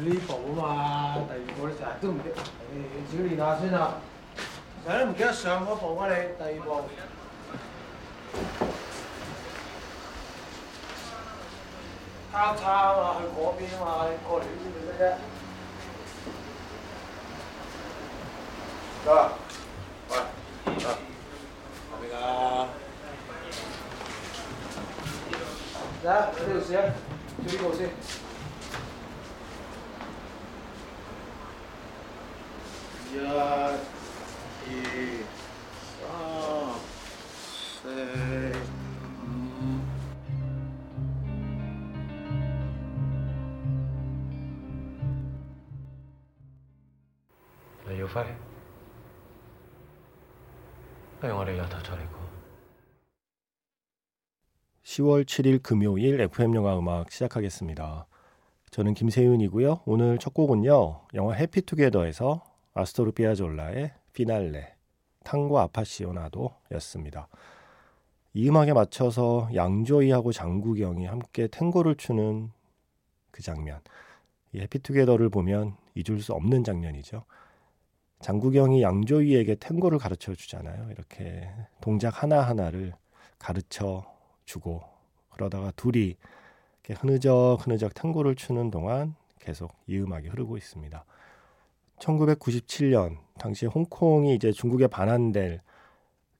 你部嘛，第二部你成日都唔記，誒少練下先啦。成日都唔記得上嗰部啊你，第二部。交叉啊嘛，去嗰邊啊嘛，你過嚟呢邊得啫？得，喂，得，係咪㗎？嚟啊，呢度試啊，做呢部先。 はい영화를 야다 잘했고 10월 7일 금요일 FM 영화 음악 시작하겠습니다. 저는 김세윤이고요. 오늘 첫 곡은요. 영화 해피투게더에서 아스토르 피아졸라의 피날레 탕과 아파시오나도였습니다. 이 음악에 맞춰서 양조이하고 장국영이 함께 탱고를 추는 그 장면. 이 해피투게더를 보면 잊을 수 없는 장면이죠. 장구경이 양조이에게 탱고를 가르쳐 주잖아요. 이렇게 동작 하나하나를 가르쳐 주고 그러다가 둘이 흐느적 흐느적 탱고를 추는 동안 계속 이 음악이 흐르고 있습니다. 1997년 당시 홍콩이 이제 중국에 반환될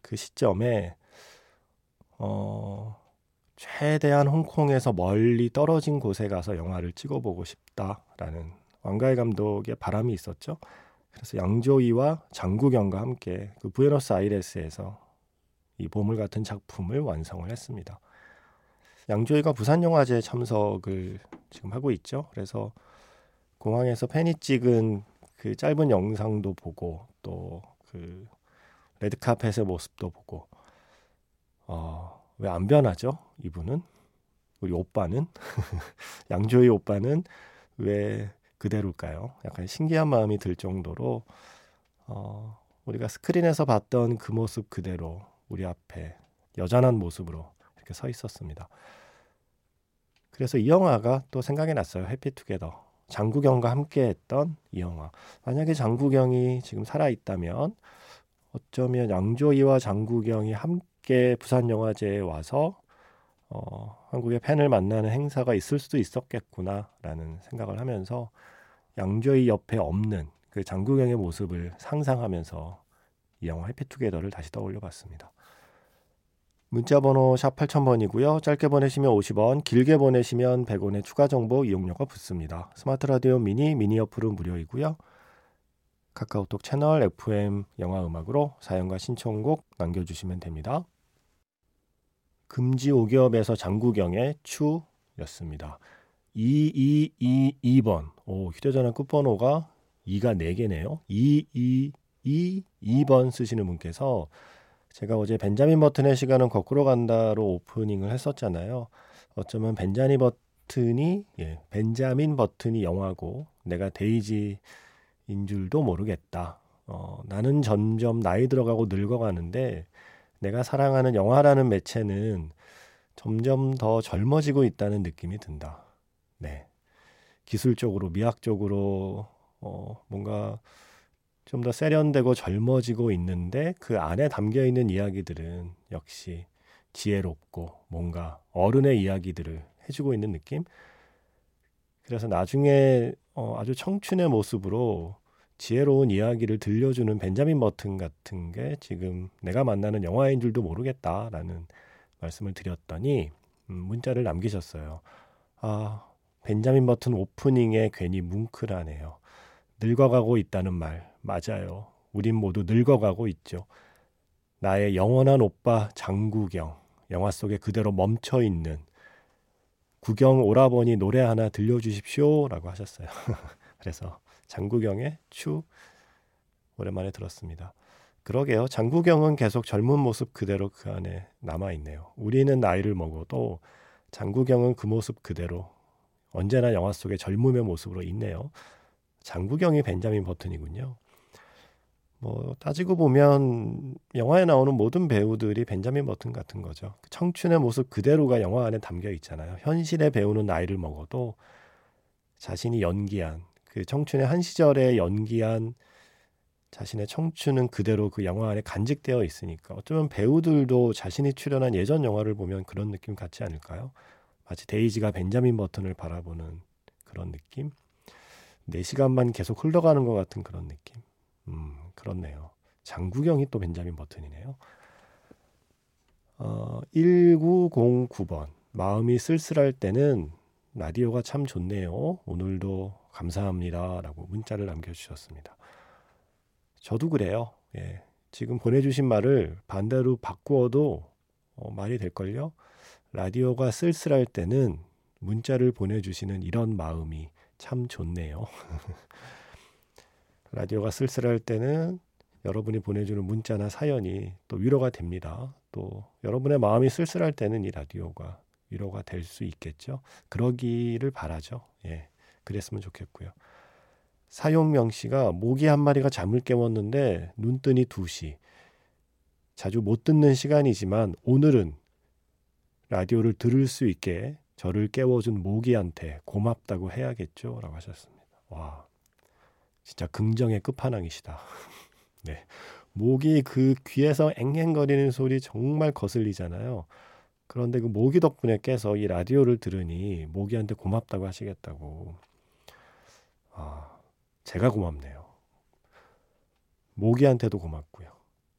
그 시점에 어 최대한 홍콩에서 멀리 떨어진 곳에 가서 영화를 찍어보고 싶다라는 왕가의 감독의 바람이 있었죠. 그래서 양조이와 장구경과 함께 그 부에노스아이레스에서 이 보물 같은 작품을 완성을 했습니다. 양조이가 부산영화제에 참석을 지금 하고 있죠. 그래서 공항에서 팬이 찍은 그 짧은 영상도 보고 또 그 레드카펫의 모습도 보고 어, 왜 안 변하죠? 이분은 우리 오빠는 양조이 오빠는 왜 그대로일까요? 약간 신기한 마음이 들 정도로 어, 우리가 스크린에서 봤던 그 모습 그대로 우리 앞에 여전한 모습으로 이렇게 서 있었습니다. 그래서 이 영화가 또 생각이 났어요. 해피투게더. 장구경과 함께 했던 이 영화. 만약에 장구경이 지금 살아있다면 어쩌면 양조이와 장구경이 함께 부산영화제에 와서 어, 한국의 팬을 만나는 행사가 있을 수도 있었겠구나라는 생각을 하면서 양조이 옆에 없는 그 장구경의 모습을 상상하면서 이 영화 해피투게더를 다시 떠올려 봤습니다. 문자 번호 샵 8000번이고요. 짧게 보내시면 50원, 길게 보내시면 100원의 추가 정보 이용료가 붙습니다. 스마트 라디오 미니, 미니 어플은 무료이고요. 카카오톡 채널 FM 영화 음악으로 사연과 신청곡 남겨주시면 됩니다. 금지옥엽에서 장국영의 추였습니다. 2222번. 오, 휴대전화 끝번호가 2가 4개네요. 2222번 쓰시는 분께서 제가 어제 벤자민 버튼의 시간은 거꾸로 간다로 오프닝을 했었잖아요. 어쩌면 벤자민 버튼이 예, 벤자민 버튼이 영화고 내가 데이지인 줄도 모르겠다. 어, 나는 점점 나이 들어가고 늙어가는데 내가 사랑하는 영화라는 매체는 점점 더 젊어지고 있다는 느낌이 든다. 네. 기술적으로, 미학적으로, 어, 뭔가 좀 더 세련되고 젊어지고 있는데 그 안에 담겨 있는 이야기들은 역시 지혜롭고 뭔가 어른의 이야기들을 해주고 있는 느낌? 그래서 나중에 어, 아주 청춘의 모습으로 지혜로운 이야기를 들려주는 벤자민 버튼 같은 게 지금 내가 만나는 영화인 줄도 모르겠다라는 말씀을 드렸더니 음, 문자를 남기셨어요. 아, 벤자민 버튼 오프닝에 괜히 뭉클하네요. 늙어가고 있다는 말 맞아요. 우린 모두 늙어가고 있죠. 나의 영원한 오빠 장구경 영화 속에 그대로 멈춰 있는 구경 오라버니 노래 하나 들려주십시오라고 하셨어요. 그래서 장구경의 추 오랜만에 들었습니다. 그러게요. 장구경은 계속 젊은 모습 그대로 그 안에 남아 있네요. 우리는 나이를 먹어도 장구경은 그 모습 그대로 언제나 영화 속에 젊음의 모습으로 있네요. 장구경이 벤자민 버튼이군요. 뭐 따지고 보면 영화에 나오는 모든 배우들이 벤자민 버튼 같은 거죠. 청춘의 모습 그대로가 영화 안에 담겨 있잖아요. 현실의 배우는 나이를 먹어도 자신이 연기한 그 청춘의 한 시절에 연기한 자신의 청춘은 그대로 그 영화 안에 간직되어 있으니까 어쩌면 배우들도 자신이 출연한 예전 영화를 보면 그런 느낌 같지 않을까요? 마치 데이지가 벤자민 버튼을 바라보는 그런 느낌? 4시간만 계속 흘러가는 것 같은 그런 느낌. 음, 그렇네요. 장구경이 또 벤자민 버튼이네요. 어, 1909번. 마음이 쓸쓸할 때는 라디오가 참 좋네요. 오늘도 감사합니다. 라고 문자를 남겨주셨습니다. 저도 그래요. 예. 지금 보내주신 말을 반대로 바꾸어도 어, 말이 될걸요? 라디오가 쓸쓸할 때는 문자를 보내주시는 이런 마음이 참 좋네요. 라디오가 쓸쓸할 때는 여러분이 보내주는 문자나 사연이 또 위로가 됩니다. 또 여러분의 마음이 쓸쓸할 때는 이 라디오가 위로가 될 수 있겠죠. 그러기를 바라죠. 예. 그랬으면 좋겠고요. 사용명 씨가 모기 한 마리가 잠을 깨웠는데 눈 뜨니 2시. 자주 못 듣는 시간이지만 오늘은 라디오를 들을 수 있게 저를 깨워준 모기한테 고맙다고 해야겠죠. 라고 하셨습니다. 와, 진짜 긍정의 끝판왕이시다. 네. 모기 그 귀에서 앵앵거리는 소리 정말 거슬리잖아요. 그런데 그 모기 덕분에 깨서 이 라디오를 들으니 모기한테 고맙다고 하시겠다고. 아, 제가 고맙네요. 모기한테도 고맙고요.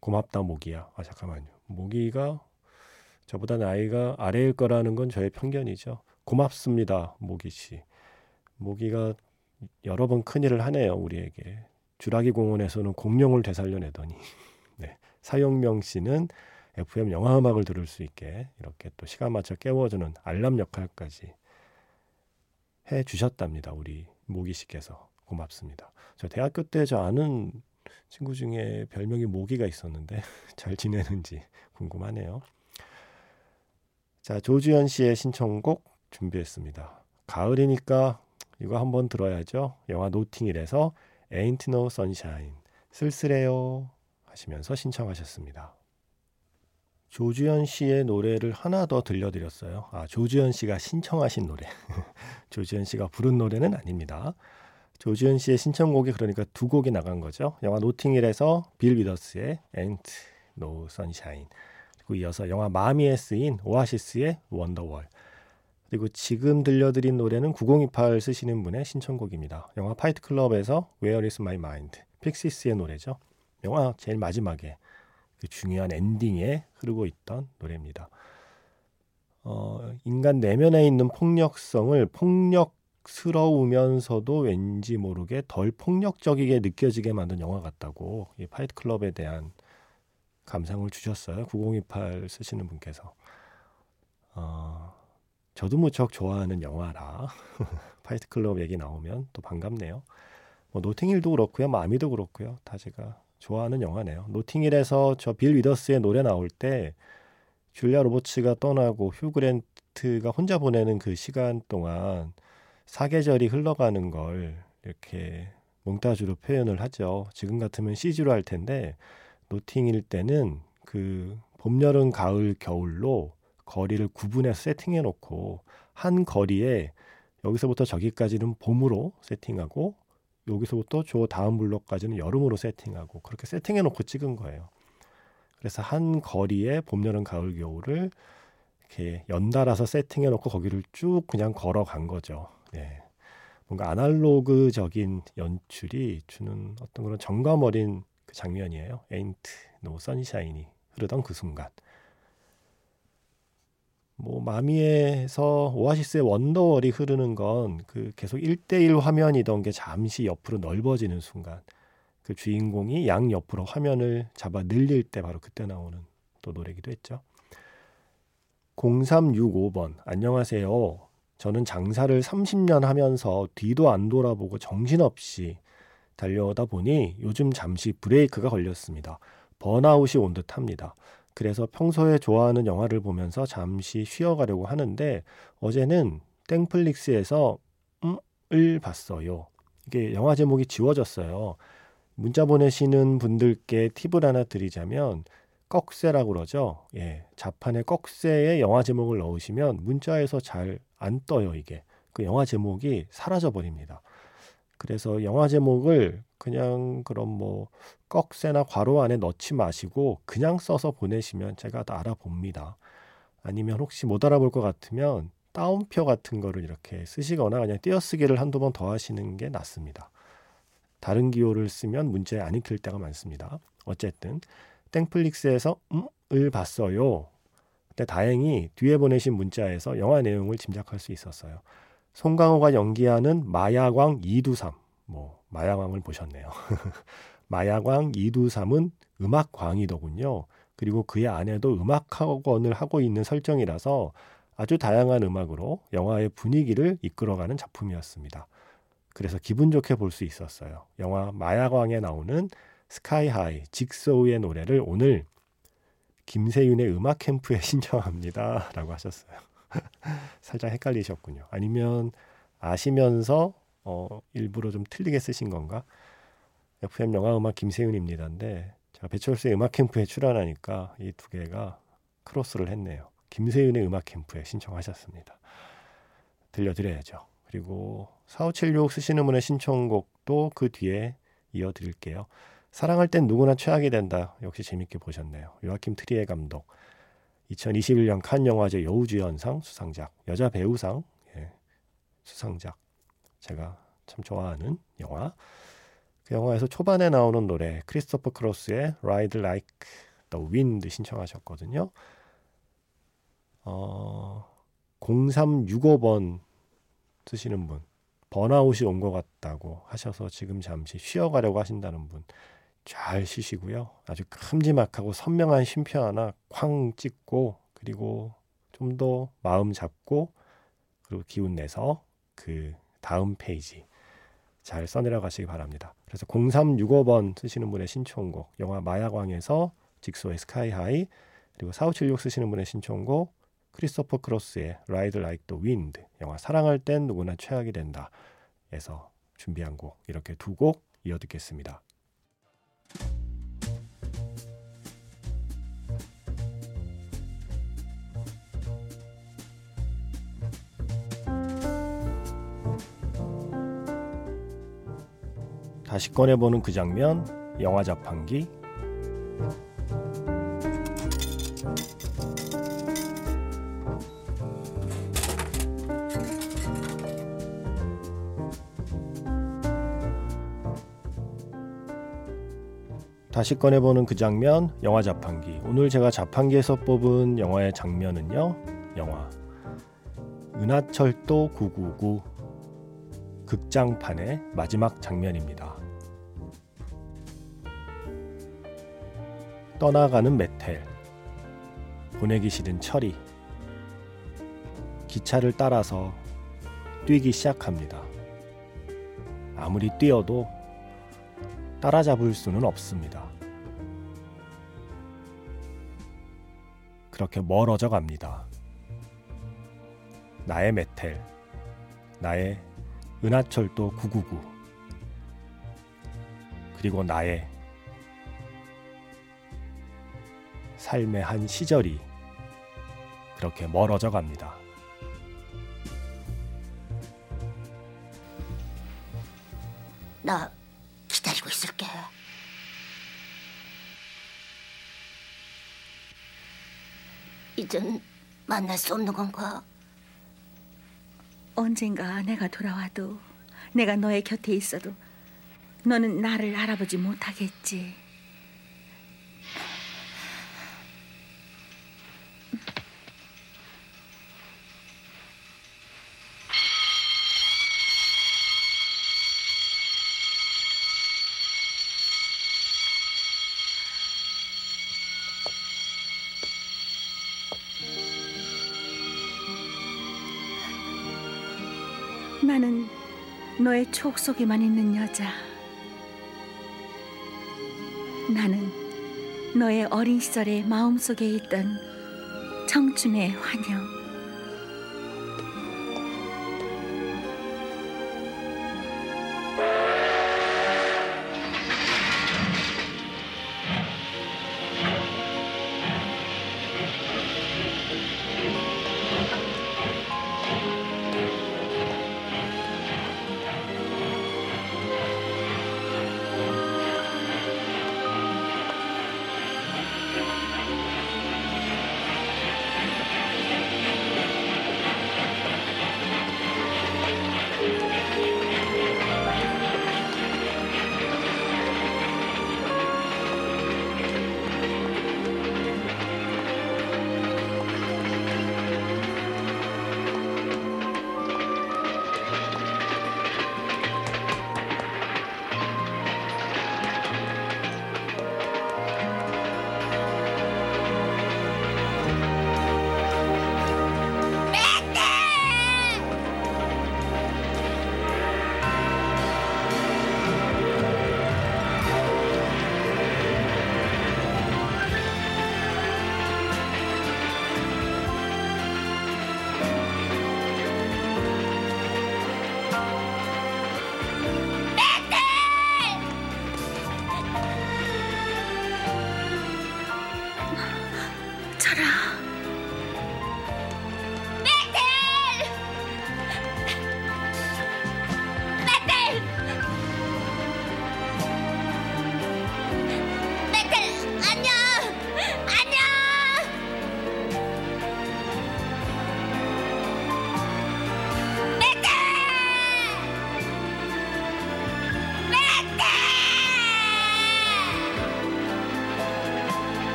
고맙다 모기야. 아 잠깐만요. 모기가 저보다 나이가 아래일 거라는 건 저의 편견이죠. 고맙습니다, 모기 씨. 모기가 여러 번 큰일을 하네요, 우리에게. 주라기 공원에서는 공룡을 되살려내더니 네. 사용명 씨는 FM 영화 음악을 들을 수 있게 이렇게 또 시간 맞춰 깨워주는 알람 역할까지 해 주셨답니다. 우리 모기 씨께서 고맙습니다. 저 대학교 때 저 아는 친구 중에 별명이 모기가 있었는데 잘 지내는지 궁금하네요. 자, 조주현 씨의 신청곡 준비했습니다. 가을이니까 이거 한번 들어야죠. 영화 노팅힐에서 Ain't No Sunshine 쓸쓸해요 하시면서 신청하셨습니다. 조주현 씨의 노래를 하나 더 들려드렸어요. 아, 조주현 씨가 신청하신 노래. 조주현 씨가 부른 노래는 아닙니다. 조주현 씨의 신청곡이 그러니까 두 곡이 나간 거죠. 영화 노팅힐에서 빌 위더스의 Ain't No Sunshine 그리고 이어서 영화 마미에 쓰인 오아시스의 Wonderwall 그리고 지금 들려드린 노래는 9028 쓰시는 분의 신청곡입니다. 영화 파이트 클럽에서 Where is my mind 픽시스의 노래죠. 영화 제일 마지막에 그 중요한 엔딩에 흐르고 있던 노래입니다. 어, 인간 내면에 있는 폭력성을 폭력스러우면서도 왠지 모르게 덜 폭력적이게 느껴지게 만든 영화 같다고 이 파이트 클럽에 대한 감상을 주셨어요. 9028 쓰시는 분께서. 어, 저도 무척 좋아하는 영화라 파이트 클럽 얘기 나오면 또 반갑네요. 뭐 노팅힐도 그렇고요, 마미도 그렇고요. 다 제가 좋아하는 영화네요. 노팅힐에서 저 빌 위더스의 노래 나올 때 줄리아 로버츠가 떠나고 휴 그랜트가 혼자 보내는 그 시간 동안 사계절이 흘러가는 걸 이렇게 몽타주로 표현을 하죠. 지금 같으면 CG로 할 텐데 노팅일 때는 그 봄, 여름, 가을, 겨울로 거리를 구분해서 세팅해 놓고 한 거리에 여기서부터 저기까지는 봄으로 세팅하고 여기서부터 저 다음 블록까지는 여름으로 세팅하고 그렇게 세팅해 놓고 찍은 거예요. 그래서 한 거리에 봄, 여름, 가을, 겨울을 이렇게 연달아서 세팅해 놓고 거기를 쭉 그냥 걸어간 거죠. 네. 뭔가 아날로그적인 연출이 주는 어떤 그런 정감 어린 장면이에요. Ain't No Sunshine이 흐르던 그 순간. 뭐 마미에서 오아시스의 원더월이 흐르는 건 그 계속 1대1 화면이던 게 잠시 옆으로 넓어지는 순간 그 주인공이 양 옆으로 화면을 잡아 늘릴 때 바로 그때 나오는 또 노래기도 했죠. 0365번 안녕하세요. 저는 장사를 30년 하면서 뒤도 안 돌아보고 정신없이 달려오다 보니 요즘 잠시 브레이크가 걸렸습니다. 번아웃이 온 듯합니다. 그래서 평소에 좋아하는 영화를 보면서 잠시 쉬어가려고 하는데 어제는 땡플릭스에서 음을 봤어요. 이게 영화 제목이 지워졌어요. 문자 보내시는 분들께 팁을 하나 드리자면 꺽쇠라고 그러죠. 예. 자판에 꺽쇠에 영화 제목을 넣으시면 문자에서 잘 안 떠요, 이게. 그 영화 제목이 사라져 버립니다. 그래서 영화 제목을 그냥 그런 뭐 꺽쇠나 괄호 안에 넣지 마시고 그냥 써서 보내시면 제가 다 알아봅니다. 아니면 혹시 못 알아볼 것 같으면 따옴표 같은 거를 이렇게 쓰시거나 그냥 띄어쓰기를 한두 번 더 하시는 게 낫습니다. 다른 기호를 쓰면 문제 안 익힐 때가 많습니다. 어쨌든 땡플릭스에서 음을 봤어요. 근데 다행히 뒤에 보내신 문자에서 영화 내용을 짐작할 수 있었어요. 송강호가 연기하는 마야광 이두삼, 뭐 마야광을 보셨네요. 마야광 이두삼은 음악 광이더군요. 그리고 그의 아내도 음악 학원을 하고 있는 설정이라서 아주 다양한 음악으로 영화의 분위기를 이끌어가는 작품이었습니다. 그래서 기분 좋게 볼 수 있었어요. 영화 마야광에 나오는 스카이하이, 직소우의 노래를 오늘 김세윤의 음악 캠프에 신청합니다. 라고 하셨어요. 살짝 헷갈리셨군요. 아니면 아시면서 어, 일부러 좀 틀리게 쓰신 건가? FM 영화 음악 김세윤입니다인데 제가 배철수의 음악 캠프에 출연하니까 이 두 개가 크로스를 했네요. 김세윤의 음악 캠프에 신청하셨습니다. 들려드려야죠. 그리고 4576 쓰시는 분의 신청곡도 그 뒤에 이어드릴게요. 사랑할 땐 누구나 최악이 된다. 역시 재밌게 보셨네요. 요아킴 트리에 감독. 2021년 칸 영화제 여우주연상 수상작, 여자 배우상 예, 수상작. 제가 참 좋아하는 영화. 그 영화에서 초반에 나오는 노래 크리스토퍼 크로스의 Ride Like the Wind 신청하셨거든요. 어, 0365번 쓰시는 분. 번아웃이 온 것 같다고 하셔서 지금 잠시 쉬어가려고 하신다는 분. 잘 쉬시고요. 아주 큼지막하고 선명한 쉼표 하나 쾅 찍고 그리고 좀 더 마음 잡고 그리고 기운 내서 그 다음 페이지 잘 써내려 가시기 바랍니다. 그래서 0365번 쓰시는 분의 신청곡 영화 마약왕에서 직소의 Sky High 그리고 4576 쓰시는 분의 신청곡 크리스토퍼 크로스의 Ride Like the Wind 영화 사랑할 땐 누구나 최악이 된다 에서 준비한 곡 이렇게 두 곡 이어 듣겠습니다. 다시 꺼내보는 그 장면, 영화 자판기. 다시 꺼내보는 그 장면, 영화 자판기. 오늘 제가 자판기에서 뽑은 영화의 장면은요, 영화 은하철도 999 극장판의 마지막 장면입니다. 떠나가는 메텔, 보내기 싫은 철이, 기차를 따라서 뛰기 시작합니다. 아무리 뛰어도 따라잡을 수는 없습니다. 그렇게 멀어져 갑니다. 나의 메텔, 나의 은하철도 999, 그리고 나의 삶의 한 시절이 그렇게 멀어져 갑니다. 나 기다리고 있을게. 이젠 만날 수 없는 건가? 언젠가 내가 돌아와도 내가 너의 곁에 있어도 너는 나를 알아보지 못하겠지. 너의 추억 속에만 있는 여자. 나는 너의 어린 시절의 마음 속에 있던 청춘의 환영.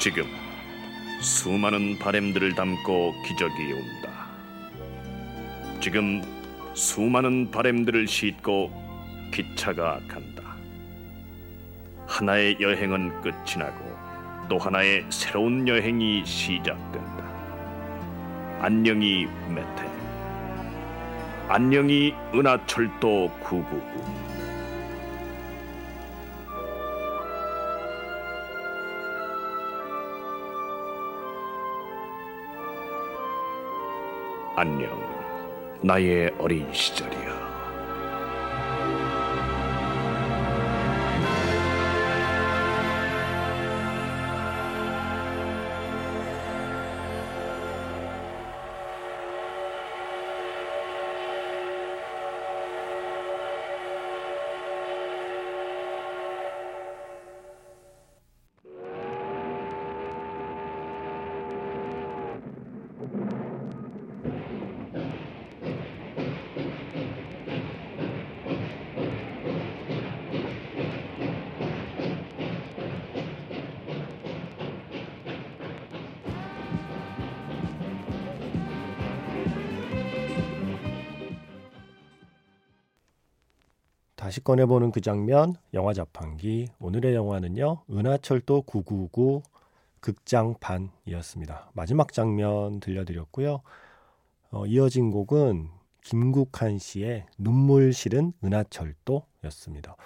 지금 수많은 바램들을 담고 기적이 온다. 지금 수많은 바램들을 싣고 기차가 간다. 하나의 여행은 끝이 나고 또 하나의 새로운 여행이 시작된다. 안녕히 메테. 안녕히 은하철도 999. 안녕, 나의 어린 시절이야. 다시 꺼내보는 그 장면, 영화 자판기. 오늘의 영화는요, 은하철도 999 극장판이었습니다. 마지막 장면 들려드렸고요. 어, 이어진 곡은 김국한 씨의 눈물 실은 은하철도였습니다.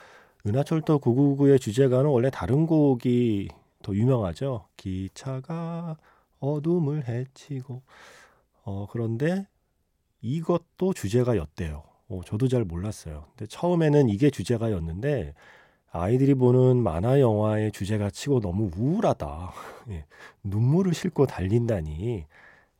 은하철도 999의 주제가는 원래 다른 곡이 더 유명하죠. 기차가 어둠을 헤치고. 어, 그런데 이것도 주제가였대요. 어, 저도 잘 몰랐어요. 근데 처음에는 이게 주제가였는데 아이들이 보는 만화 영화의 주제가 치고 너무 우울하다. 예, 눈물을 싣고 달린다니.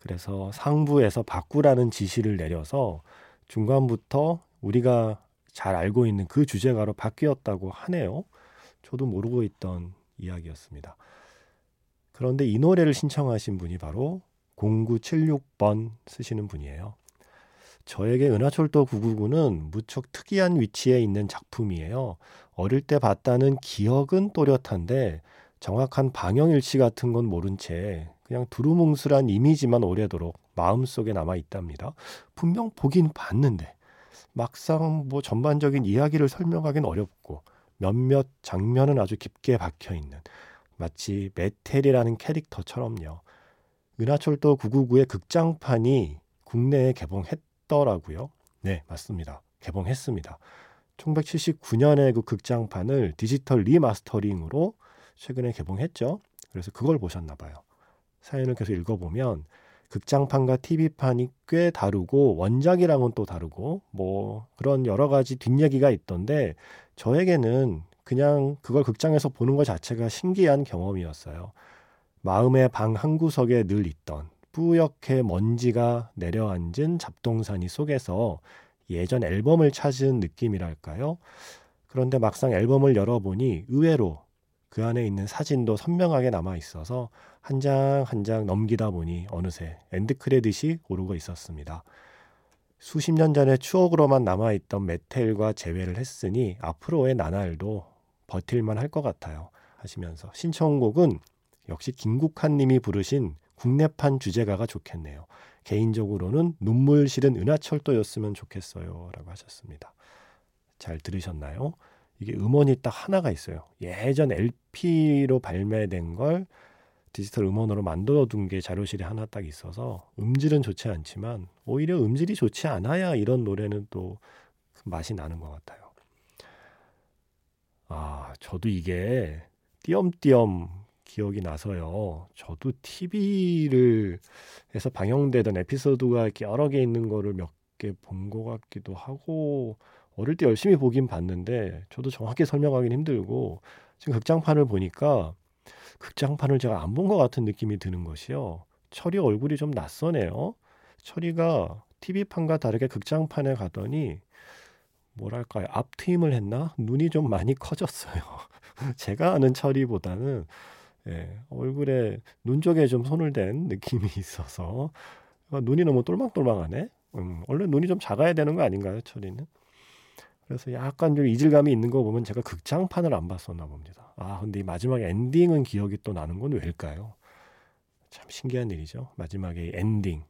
그래서 상부에서 바꾸라는 지시를 내려서 중간부터 우리가 잘 알고 있는 그 주제가로 바뀌었다고 하네요. 저도 모르고 있던 이야기였습니다. 그런데 이 노래를 신청하신 분이 바로 0976번 쓰시는 분이에요. 저에게 은하철도 999는 무척 특이한 위치에 있는 작품이에요. 어릴 때 봤다는 기억은 또렷한데 정확한 방영일치 같은 건 모른 채 그냥 두루뭉술한 이미지만 오래도록 마음속에 남아 있답니다. 분명 보긴 봤는데 막상 뭐 전반적인 이야기를 설명하기는 어렵고 몇몇 장면은 아주 깊게 박혀 있는 마치 메텔이라는 캐릭터처럼요. 은하철도 999의 극장판이 국내에 개봉했더라고요. 네, 맞습니다. 개봉했습니다. 1979년에 그 극장판을 디지털 remastering으로 최근에 개봉했죠. 그래서 그걸 보셨나 봐요. 사연을 계속 읽어보면 극장판과 TV판이 꽤 다르고 원작이랑은 또 다르고 뭐 그런 여러 가지 뒷얘기가 있던데 저에게는 그냥 그걸 극장에서 보는 것 자체가 신기한 경험이었어요. 마음의 방 한 구석에 늘 있던 뿌옇게 먼지가 내려앉은 잡동사니 속에서 예전 앨범을 찾은 느낌이랄까요? 그런데 막상 앨범을 열어보니 의외로 그 안에 있는 사진도 선명하게 남아 있어서 한장 한 장 넘기다 보니 어느새 end credit이 오르고 있었습니다. 수십 년 전의 추억으로만 남아있던 메텔과 재회를 했으니 앞으로의 나날도 버틸만 할 것 같아요. 하시면서 신청곡은 역시 김국한 님이 부르신 국내판 주제가가 좋겠네요. 개인적으로는 눈물 실은 은하철도였으면 좋겠어요. 라고 하셨습니다. 잘 들으셨나요? 이게 음원이 딱 하나가 있어요. 예전 LP로 발매된 걸 디지털 음원으로 만들어둔 게 자료실에 하나 딱 있어서 음질은 좋지 않지만 오히려 음질이 좋지 않아야 이런 노래는 또 맛이 나는 것 같아요. 아, 저도 이게 띄엄띄엄 기억이 나서요. 저도 TV를 해서 방영되던 에피소드가 이렇게 여러 개 있는 거를 몇 개 본 것 같기도 하고 어릴 때 열심히 보긴 봤는데 저도 정확히 설명하기는 힘들고 지금 극장판을 보니까 극장판을 제가 안 본 것 같은 느낌이 드는 것이요. 철이 얼굴이 좀 낯서네요. 철이가 TV판과 다르게 극장판에 가더니 뭐랄까요 앞트임을 했나 눈이 좀 많이 커졌어요. 제가 아는 철이보다는 예, 얼굴에 눈 쪽에 좀 손을 댄 느낌이 있어서 눈이 너무 똘망똘망하네. 음, 원래 눈이 좀 작아야 되는 거 아닌가요, 철이는? 그래서 약간 좀 이질감이 있는 거 보면 제가 극장판을 안 봤었나 봅니다. 아, 근데 이 마지막 엔딩은 기억이 또 나는 건 왜일까요? 참 신기한 일이죠. 마지막에 엔딩.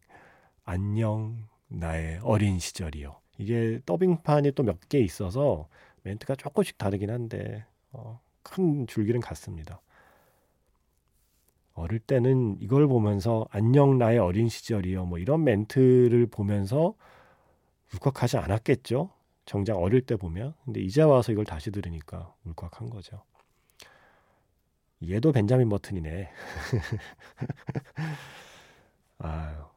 안녕, 나의 어린 시절이요. 이게 더빙판이 또 몇 개 있어서 멘트가 조금씩 다르긴 한데, 어, 큰 줄기는 같습니다. 어릴 때는 이걸 보면서 안녕 나의 어린 시절이요 뭐 이런 멘트를 보면서 울컥하지 않았겠죠? 정작 어릴 때 보면. 근데 이제 와서 이걸 다시 들으니까 울컥한 거죠. 얘도 벤자민 버튼이네. 아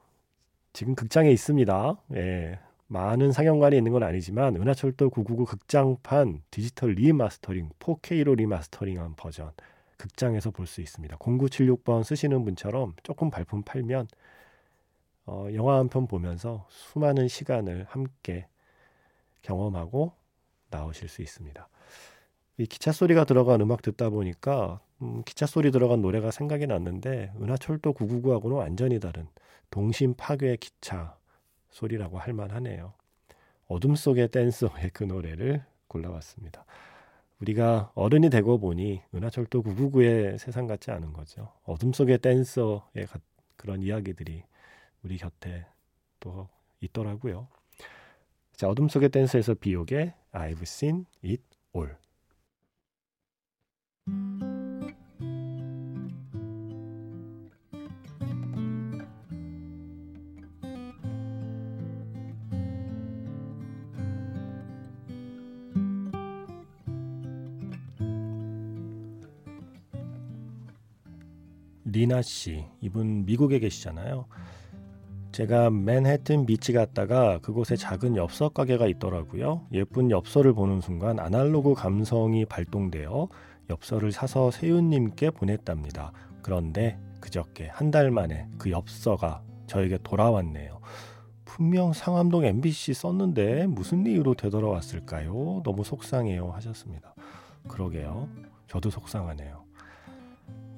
지금 극장에 있습니다. 예 많은 상영관이 있는 건 아니지만 은하철도 999 극장판 디지털 리마스터링 4K로 리마스터링한 버전 극장에서 볼 수 있습니다. 0976번 쓰시는 분처럼 조금 발품 팔면 어, 영화 한 편 보면서 수많은 시간을 함께 경험하고 나오실 수 있습니다. 이 기차 소리가 들어간 음악 듣다 보니까 음, 기차 소리 들어간 노래가 생각이 났는데 은하철도 999하고는 완전히 다른 동심 파괴 기차 소리라고 할 만하네요. 어둠 속의 댄서의 그 노래를 골라왔습니다. 우리가 어른이 되고 보니 은하철도 999의 세상 같지 않은 거죠. 어둠 속의 댄서의 그런 이야기들이 우리 곁에 또 있더라고요. 자, 어둠 속의 댄서에서 비옥의 I've seen it all. 리나 씨, 이분 미국에 계시잖아요. 제가 맨해튼 비치 갔다가 그곳에 작은 엽서 가게가 있더라고요. 예쁜 엽서를 보는 순간 아날로그 감성이 발동되어 엽서를 사서 세윤님께 보냈답니다. 그런데 그저께 한 달 만에 그 엽서가 저에게 돌아왔네요. 분명 상암동 MBC 썼는데 무슨 이유로 되돌아왔을까요? 너무 속상해요 하셨습니다. 그러게요. 저도 속상하네요.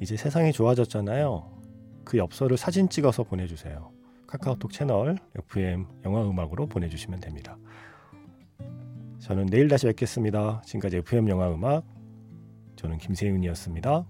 이제 세상이 좋아졌잖아요. 그 엽서를 사진 찍어서 보내주세요. 카카오톡 채널 FM 영화 음악으로 보내주시면 됩니다. 저는 내일 다시 뵙겠습니다. 지금까지 FM 영화 음악 저는 김세윤이었습니다.